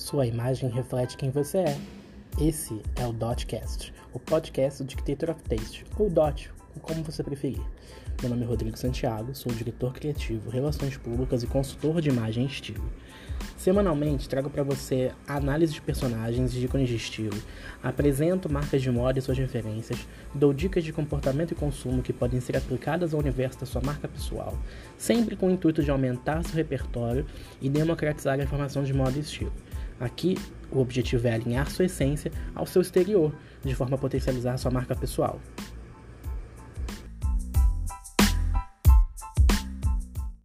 Sua imagem reflete quem você é. Esse é o Dotcast, o podcast do Dictator of Taste, ou Dot, como você preferir. Meu nome é Rodrigo Santiago, sou diretor criativo, relações públicas e consultor de imagem e estilo. Semanalmente trago para você análise de personagens e ícones de estilo, apresento marcas de moda e suas referências, dou dicas de comportamento e consumo que podem ser aplicadas ao universo da sua marca pessoal, sempre com o intuito de aumentar seu repertório e democratizar a informação de moda e estilo. Aqui, o objetivo é alinhar sua essência ao seu exterior, de forma a potencializar sua marca pessoal.